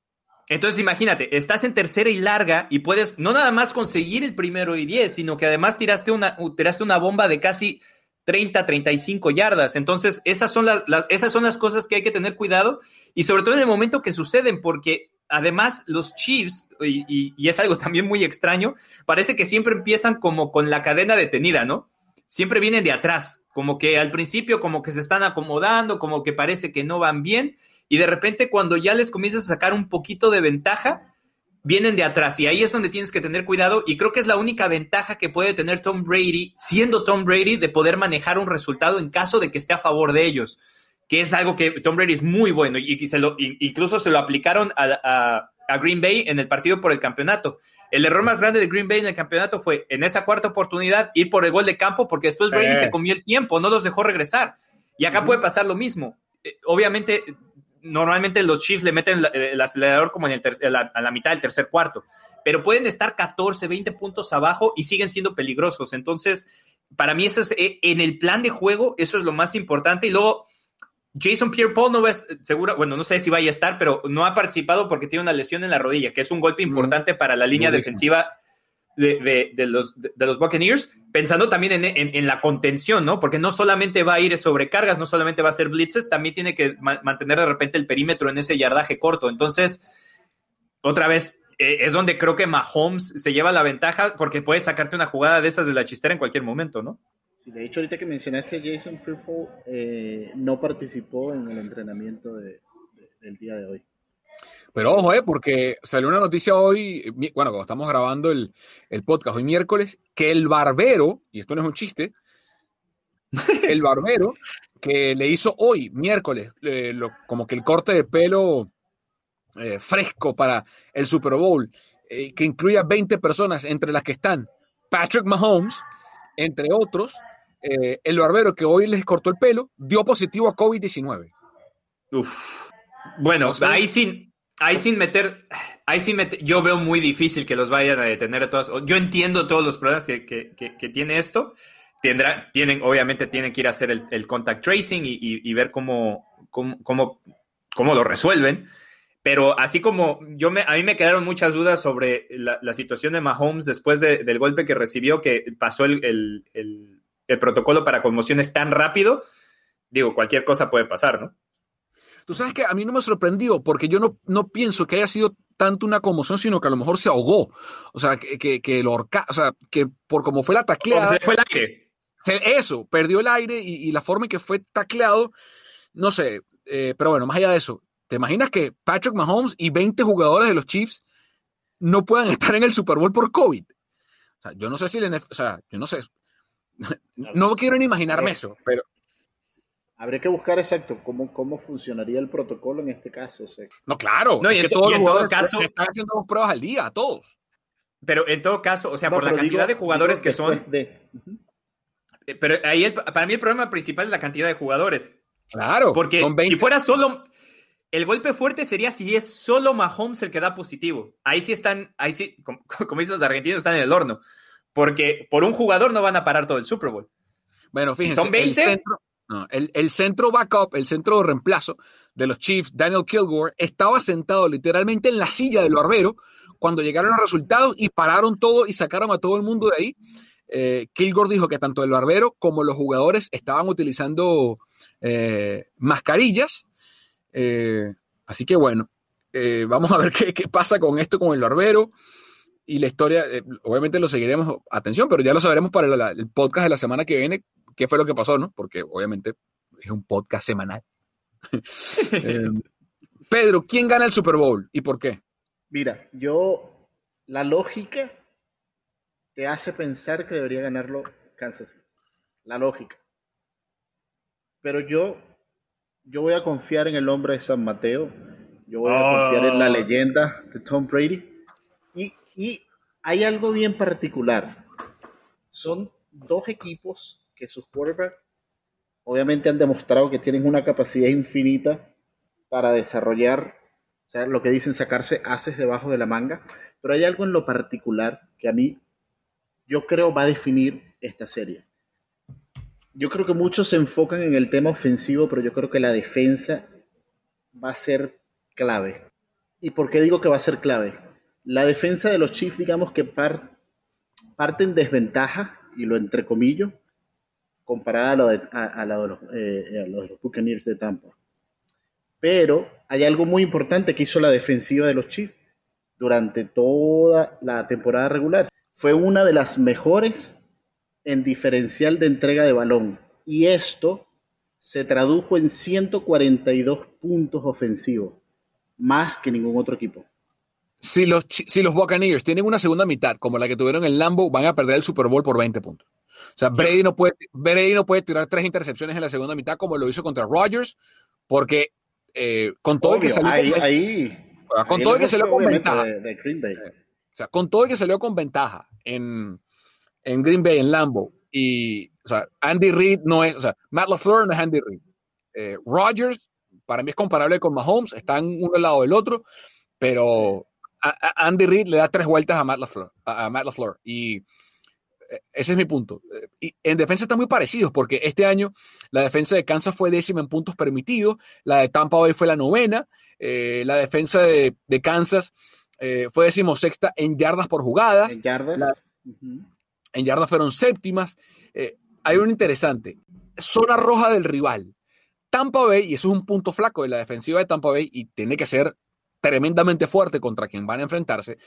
Speaker 3: Entonces, imagínate, estás en tercera y larga y puedes no nada más conseguir el primero y 10, sino que además tiraste una, tiraste una bomba de casi 30, 35 yardas. Entonces, esas son las, esas son las cosas que hay que tener cuidado y sobre todo en el momento que suceden, porque además los Chiefs, y, es algo también muy extraño, parece que siempre empiezan como con la cadena detenida, ¿no? Siempre vienen de atrás, como que al principio como que se están acomodando, como que parece que no van bien, y de repente cuando ya les comienzas a sacar un poquito de ventaja, vienen de atrás y ahí es donde tienes que tener cuidado y creo que es la única ventaja que puede tener Tom Brady, siendo Tom Brady, de poder manejar un resultado en caso de que esté a favor de ellos, que es algo que Tom Brady es muy bueno y, se lo, incluso se lo aplicaron a, Green Bay en el partido por el campeonato. El error más grande de Green Bay en el campeonato fue en esa cuarta oportunidad ir por el gol de campo porque después Brady se comió el tiempo, no los dejó regresar. Y acá puede pasar lo mismo. Eh, obviamente normalmente los Chiefs le meten el acelerador como en el a la mitad del tercer cuarto, pero pueden estar 14, 20 puntos abajo y siguen siendo peligrosos. Entonces, para mí eso es eh, en el plan de juego, eso es lo más importante. Y luego, Jason Pierre-Paul no es seguro, bueno, no sé si vaya a estar, pero no ha participado porque tiene una lesión en la rodilla, que es un golpe importante para la línea defensiva de, los, de, los Buccaneers, pensando también en, la contención, ¿no? Porque no solamente va a ir sobrecargas, no solamente va a ser blitzes, también tiene que mantener de repente el perímetro en ese yardaje corto. Entonces, otra vez, eh, es donde creo que Mahomes se lleva la ventaja porque puede sacarte una jugada de esas de la chistera en cualquier momento, ¿no?
Speaker 2: Sí, de hecho, ahorita que mencionaste Jason Pierre eh, no participó en el entrenamiento del día de hoy.
Speaker 4: Pero ojo, eh, porque salió una noticia hoy, bueno, cuando estamos grabando el, podcast hoy miércoles, que el barbero, y esto no es un chiste, <laughs> el barbero que le hizo hoy, miércoles, eh, lo- como que el corte de pelo eh, fresco para el Super Bowl, eh, que incluye a 20 personas, entre las que están Patrick Mahomes, entre otros, eh, el barbero que hoy les cortó el pelo, dio positivo a COVID-19.
Speaker 3: Uf. Bueno, ahí sin, ahí sin meter, ahí sin meter, yo veo muy difícil que los vayan a detener a todos. Yo entiendo todos los problemas que, que- que- que tiene esto. Tendrá, tienen, obviamente tienen que ir a hacer el, el contact tracing y, y- y ver cómo, cómo, cómo, cómo lo resuelven. Pero así como yo me, a mí me quedaron muchas dudas sobre la, la situación de Mahomes después de- del golpe que recibió, que pasó el, el- el- el protocolo para conmociones tan rápido. Digo, cualquier cosa puede pasar, ¿no?
Speaker 4: Tú sabes que a mí no me sorprendió porque yo no, no pienso que haya sido tanto una conmoción, sino que a lo mejor se ahogó. O sea, que, que, que lo ahorca- o sea, que por como fue la tacleada.
Speaker 3: Se fue el aire.
Speaker 4: se- Eso, perdió el aire y, y la forma en que fue tacleado, no sé. eh, pero bueno, más allá de eso, ¿te imaginas que Patrick Mahomes y 20 jugadores de los Chiefs no puedan <laughs> estar en el Super Bowl por COVID? O sea, yo no sé si el NFL, o sea, yo no sé. <laughs> No quiero ni imaginarme eso, pero
Speaker 2: Habría que buscar exacto cómo, cómo funcionaría el protocolo en este caso. o sea,
Speaker 4: no, claro.
Speaker 3: No, y
Speaker 4: es
Speaker 3: en
Speaker 4: que
Speaker 3: to-
Speaker 4: todos
Speaker 3: y en
Speaker 4: los
Speaker 3: todo caso-
Speaker 4: están haciendo dos pruebas al día, a todos.
Speaker 3: Pero en todo caso, o sea,
Speaker 2: no,
Speaker 3: por la cantidad
Speaker 2: digo-
Speaker 3: de jugadores que son.
Speaker 2: de-
Speaker 3: eh, Pero ahí el- para mí el problema principal es la cantidad de jugadores.
Speaker 4: Claro,
Speaker 3: Porque
Speaker 4: son 20.
Speaker 3: si fuera solo. El golpe fuerte sería si es solo Mahomes el que da positivo. Ahí sí están, ahí sí, como, <laughs> como dicen los argentinos, están en el horno. Porque por un jugador no van a parar todo el Super Bowl.
Speaker 4: Bueno,
Speaker 3: Si
Speaker 4: fíjense,
Speaker 3: son 20.
Speaker 4: El centro, no, el, el centro backup, el centro de reemplazo de los Chiefs, Daniel Kilgore, estaba sentado literalmente en la silla del barbero cuando llegaron los resultados y pararon todo y sacaron a todo el mundo de ahí. Eh, Kilgore dijo que tanto el barbero como los jugadores estaban utilizando eh, mascarillas. Eh, así que bueno, vamos a ver <laughs> qué, qué pasa con esto con el barbero y la historia, eh, obviamente lo seguiremos atención, pero ya lo sabremos para la- el podcast de la semana que viene, qué fue lo que pasó, ¿no? Porque obviamente es un podcast semanal. <laughs> Eh, Pedro, ¿quién gana el Super Bowl y por qué?
Speaker 2: Mira, yo, la lógica te hace pensar que debería ganarlo Kansas City. La lógica. Pero yo, yo voy a confiar en el hombre de San Mateo. Yo voy a confiar en la
Speaker 3: Oh.
Speaker 2: leyenda de Tom Brady. Y, y hay algo bien particular. Son dos equipos que sus quarterbacks obviamente han demostrado que tienen una capacidad infinita para desarrollar, o sea, lo que dicen sacarse haces debajo de la manga, pero hay algo en lo particular que a mí yo creo va a definir esta serie. Yo creo que muchos se enfocan en el tema ofensivo, pero yo creo que la defensa va a ser clave. ¿Y por qué digo que va a ser clave? La defensa de los Chiefs, digamos que par- parte en desventaja, y lo entrecomillo, comparada a lo de, a, a lo de los, eh, a lo de los Buccaneers de Tampa. Pero hay algo muy importante que hizo la defensiva de los Chiefs durante toda la temporada regular. Fue una de las mejores en diferencial de entrega de balón. Y esto se tradujo en 142 puntos ofensivos, más que ningún otro equipo.
Speaker 4: Si los, si los Buccaneers tienen una segunda mitad como la que tuvieron en Lambo, van a perder el Super Bowl por 20 puntos. O sea, Brady no puede, Brady no puede tirar tres intercepciones en la segunda mitad como lo hizo contra Rodgers, porque eh, con todo y que salió
Speaker 2: ahí,
Speaker 4: con,
Speaker 2: ahí,
Speaker 4: con
Speaker 2: ahí
Speaker 4: todo
Speaker 2: el
Speaker 4: que salió con ventaja,
Speaker 2: de, de Green Bay.
Speaker 4: o sea, con todo y que salió con ventaja en, en Green Bay, en Lambo, y, o sea, Andy Reid no es, o sea, Matt LaFleur no es Andy Reid. Eh, Rodgers, para mí es comparable con Mahomes, están uno al lado del otro, pero a- a- Andy Reid le da tres vueltas a Matt LaFleur, a, a Matt LaFleur, y eh, ese es mi punto. Eh, Y en defensa están muy parecidos, porque este año la defensa de Kansas fue décima en puntos permitidos, la de Tampa Bay fue la novena, eh, la defensa de, de Kansas eh, fue decimosexta en yardas por jugadas,
Speaker 2: En yardas.
Speaker 4: la- en yardas fueron séptimas. Eh, hay un interesante, zona roja del rival. Tampa Bay, y eso es un punto flaco de la defensiva de Tampa Bay, y tiene que ser tremendamente fuerte contra quien van a enfrentarse.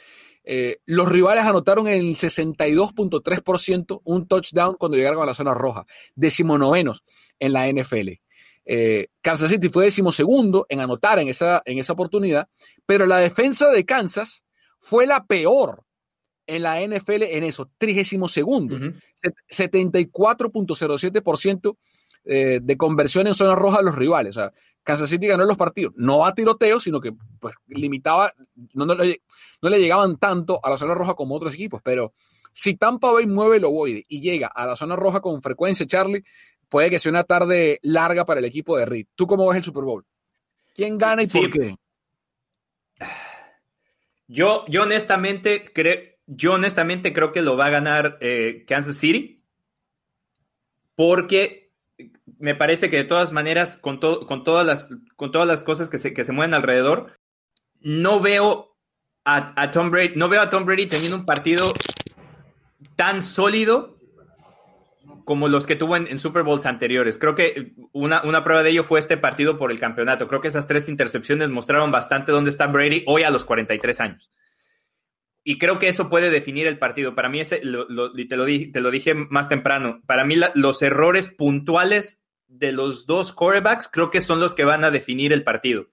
Speaker 4: eh, los rivales anotaron en el 62.3% un touchdown cuando llegaron a la zona roja, decimonovenos en la NFL. Eh, Kansas City fue decimosegundo en anotar en esa, en esa oportunidad, pero la defensa de Kansas fue la peor en la NFL en eso, trigésimo segundo.
Speaker 3: Ujú.
Speaker 4: Set- 74.07% eh, de conversión en zona roja a los rivales. O sea, Kansas City ganó los partidos, no a tiroteo, sino que pues, limitaba, no, no, le, no le llegaban tanto a la zona roja como otros equipos, pero si Tampa Bay mueve el ovoide y llega a la zona roja con frecuencia, Charlie, puede que sea una tarde larga para el equipo de Reed. ¿Tú cómo ves el Super Bowl? ¿Quién gana y por qué?
Speaker 3: Yo, yo honestamente creo, yo honestamente creo que lo va a ganar eh, Kansas City, porque me parece que de todas maneras, con, con, todas, las, con todas las cosas que se, que se mueven alrededor, no veo a, a, Tom Brady, no veo a Tom Brady teniendo un partido tan sólido como los que tuvo en, Super Bowls anteriores. Creo que una, una, prueba de ello fue este partido por el campeonato. Creo que esas tres intercepciones mostraron bastante dónde está Brady hoy a los 43 años. Y creo que eso puede definir el partido. Para mí, ese, te, lo dije, te lo dije más temprano, para mí los errores puntuales de los dos quarterbacks creo que son los que van a definir el partido.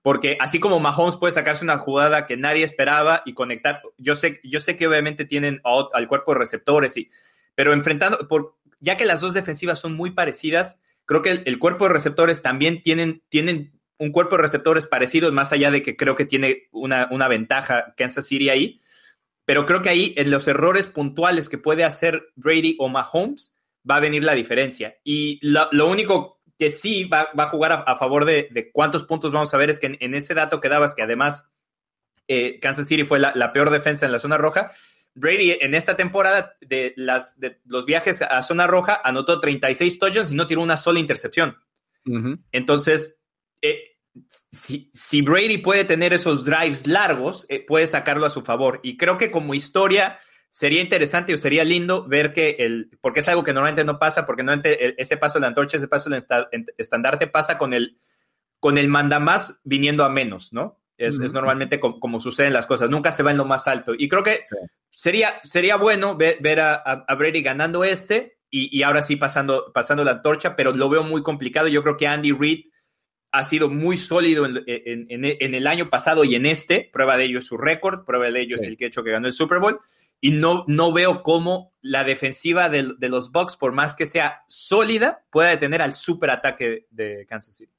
Speaker 3: Porque así como Mahomes puede sacarse una jugada que nadie esperaba y conectar, yo sé, yo sé que obviamente tienen al cuerpo de receptores, y, pero enfrentando, ya que las dos defensivas son muy parecidas, creo que el, cuerpo de receptores también tienen, tienen un cuerpo de receptores parecido, más allá de que creo que tiene una, una ventaja Kansas City ahí. Pero creo que ahí en los errores puntuales que puede hacer Brady o Mahomes va a venir la diferencia. Y lo, lo único que sí va, va a jugar a, favor de, de, cuántos puntos vamos a ver es que en, ese dato que dabas, que además eh, Kansas City fue la, la, peor defensa en la zona roja, Brady en esta temporada de, las, de los viajes a zona roja anotó 36 touchdowns y no tiró una sola intercepción. Entonces, eh, si, si, Brady puede tener esos drives largos, eh, puede sacarlo a su favor. Y creo que como historia sería interesante o sería lindo ver que el, porque es algo que normalmente no pasa, porque normalmente ese paso de la antorcha, ese paso del estandarte pasa con el, con el mandamás viniendo a menos, ¿no? Es, normalmente como, suceden las cosas, nunca se va en lo más alto. Y creo que sería, sería bueno ver, a, Brady ganando este y, ahora sí pasando, pasando la antorcha, pero lo veo muy complicado. Yo creo que Andy Reid ha sido muy sólido en, el año pasado y en este. Prueba de ello es su récord, prueba de ello es el que ha hecho que ganó el Super Bowl y no, no veo cómo la defensiva de, de los Bucks, por más que sea sólida, pueda detener al superataque de Kansas City.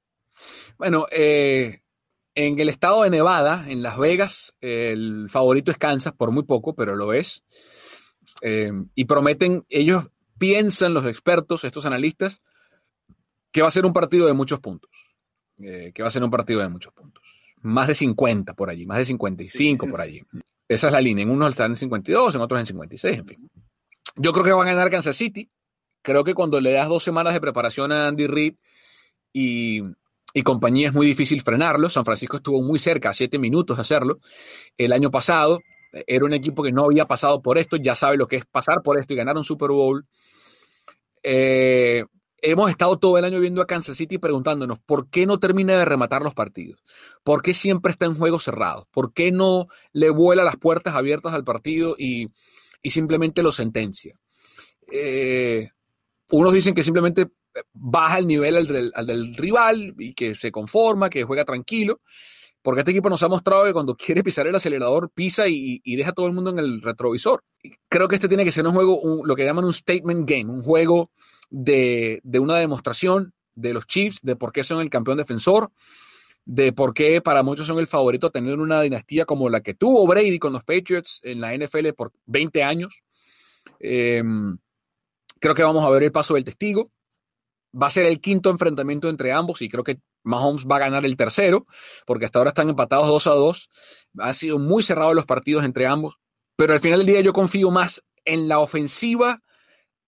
Speaker 4: Bueno, eh, en el estado de Nevada, en Las Vegas, el favorito es Kansas por muy poco, pero lo es. Eh, y prometen, ellos piensan, los expertos, estos analistas, que va a ser un partido de muchos puntos. Eh, que va a ser un partido de muchos puntos. Más de 50 por allí, más de 55 por allí. Esa es la línea. En unos están en 52, en otros en 56, en fin. Yo creo que van a ganar Kansas City. Creo que cuando le das dos semanas de preparación a Andy Reid y, compañía es muy difícil frenarlo. San Francisco estuvo muy cerca, a siete minutos de hacerlo. El año pasado era un equipo que no había pasado por esto, ya sabe lo que es pasar por esto y ganar un Super Bowl. Eh, hemos estado todo el año viendo a Kansas City preguntándonos por qué no termina de rematar los partidos, por qué siempre está en juegos cerrados, por qué no le vuela las puertas abiertas al partido y, simplemente lo sentencia. Eh, unos dicen que simplemente baja el nivel al del, rival y que se conforma, que juega tranquilo, porque este equipo nos ha mostrado que cuando quiere pisar el acelerador pisa y, deja a todo el mundo en el retrovisor. Creo que este tiene que ser un juego, lo que llaman un statement game, un juego de, una demostración de los Chiefs, de por qué son el campeón defensor, de por qué para muchos son el favorito a tener una dinastía como la que tuvo Brady con los Patriots en la NFL por 20 años. Em, creo que vamos a ver el paso del testigo. Va a ser el quinto enfrentamiento entre ambos y creo que Mahomes va a ganar el tercero, porque hasta ahora están empatados 2 a 2. Ha sido muy cerrado los partidos entre ambos, pero al final del día yo confío más en la ofensiva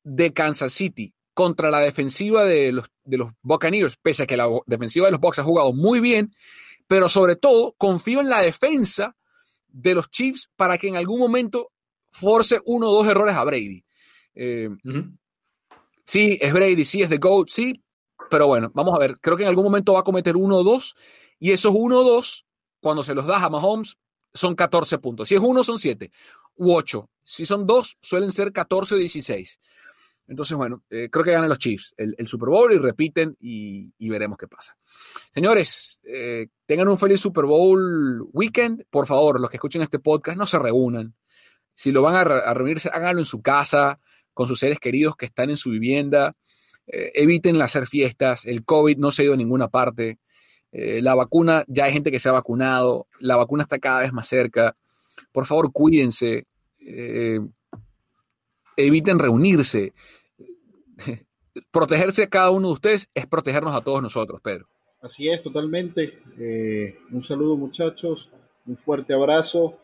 Speaker 4: de Kansas City contra la defensiva de los, de los Buccaneers, pese a que la defensiva de los Bucks ha jugado muy bien, pero sobre todo confío en la defensa de los Chiefs para que en algún momento force uno o dos errores a Brady. Eh, sí, es Brady, sí, es The GOAT, sí, pero bueno, vamos a ver, creo que en algún momento va a cometer uno o dos, y esos uno o dos, cuando se los das a Mahomes, son 14 puntos. Si es uno, son 7 u 8. Si son dos, suelen ser 14 o 16. Entonces, bueno, eh, creo que ganan los Chiefs el, Super Bowl y repiten y, veremos qué pasa. Señores, eh, tengan un feliz Super Bowl weekend. Por favor, los que escuchen este podcast, no se reúnan. Si lo van a, reunirse, háganlo en su casa, con sus seres queridos que están en su vivienda. eh, eviten hacer fiestas, el COVID no se ha ido a ninguna parte, la vacuna, ya hay gente que se ha vacunado, la vacuna está cada vez más cerca, por favor cuídense, eviten reunirse, <laughs> protegerse a cada uno de ustedes es protegernos a todos nosotros, Pedro.
Speaker 2: Así es, totalmente. un saludo muchachos, un fuerte abrazo.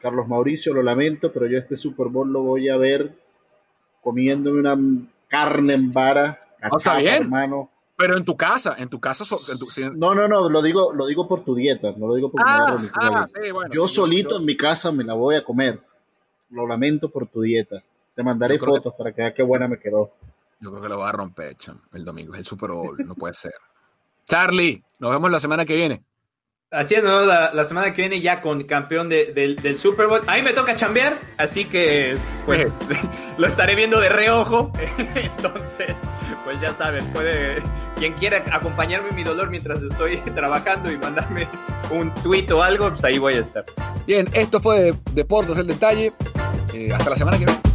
Speaker 2: Carlos Mauricio, lo lamento, pero yo este Super Bowl lo voy a ver comiéndome una carne en vara.
Speaker 4: Ah, está bien. Hermano. Pero en tu casa, en tu casa.
Speaker 2: No, no, no, lo digo, lo digo por tu dieta, no lo digo por ah, ah Yo solito en mi casa me la voy a comer. Lo lamento por tu dieta. Te mandaré fotos para que veas qué buena me quedó.
Speaker 4: Yo creo que lo va a romper, el domingo. Es el Super Bowl, no puede ser. <laughs> Charlie, nos vemos la semana que viene.
Speaker 3: Así es, ¿no? la, semana que viene ya con campeón del Super Bowl. A mí me toca chambear, así que pues <laughs> <laughs> lo estaré viendo de reojo. Entonces, pues ya saben, puede quien quiera acompañarme en mi dolor mientras estoy trabajando y mandarme un tweet o algo, pues ahí voy a estar.
Speaker 4: Bien, esto fue Deportes el Detalle. Eh, hasta la semana que viene.